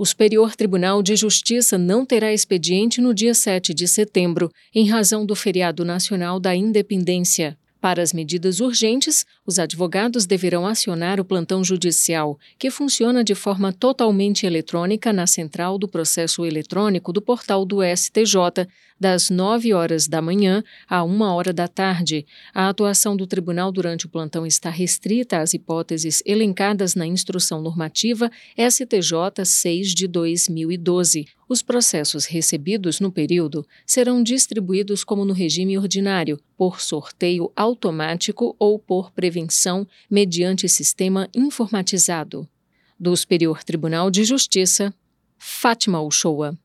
O Superior Tribunal de Justiça não terá expediente no dia 7 de setembro, em razão do feriado nacional da Independência. Para as medidas urgentes, os advogados deverão acionar o plantão judicial, que funciona de forma totalmente eletrônica na central do processo eletrônico do portal do STJ, das 9 horas da manhã a 1 hora da tarde. A atuação do tribunal durante o plantão está restrita às hipóteses elencadas na Instrução Normativa STJ 6 de 2012. Os processos recebidos no período serão distribuídos como no regime ordinário, por sorteio automático ou por prevenção mediante sistema informatizado. Do Superior Tribunal de Justiça, Fátima Uchoa.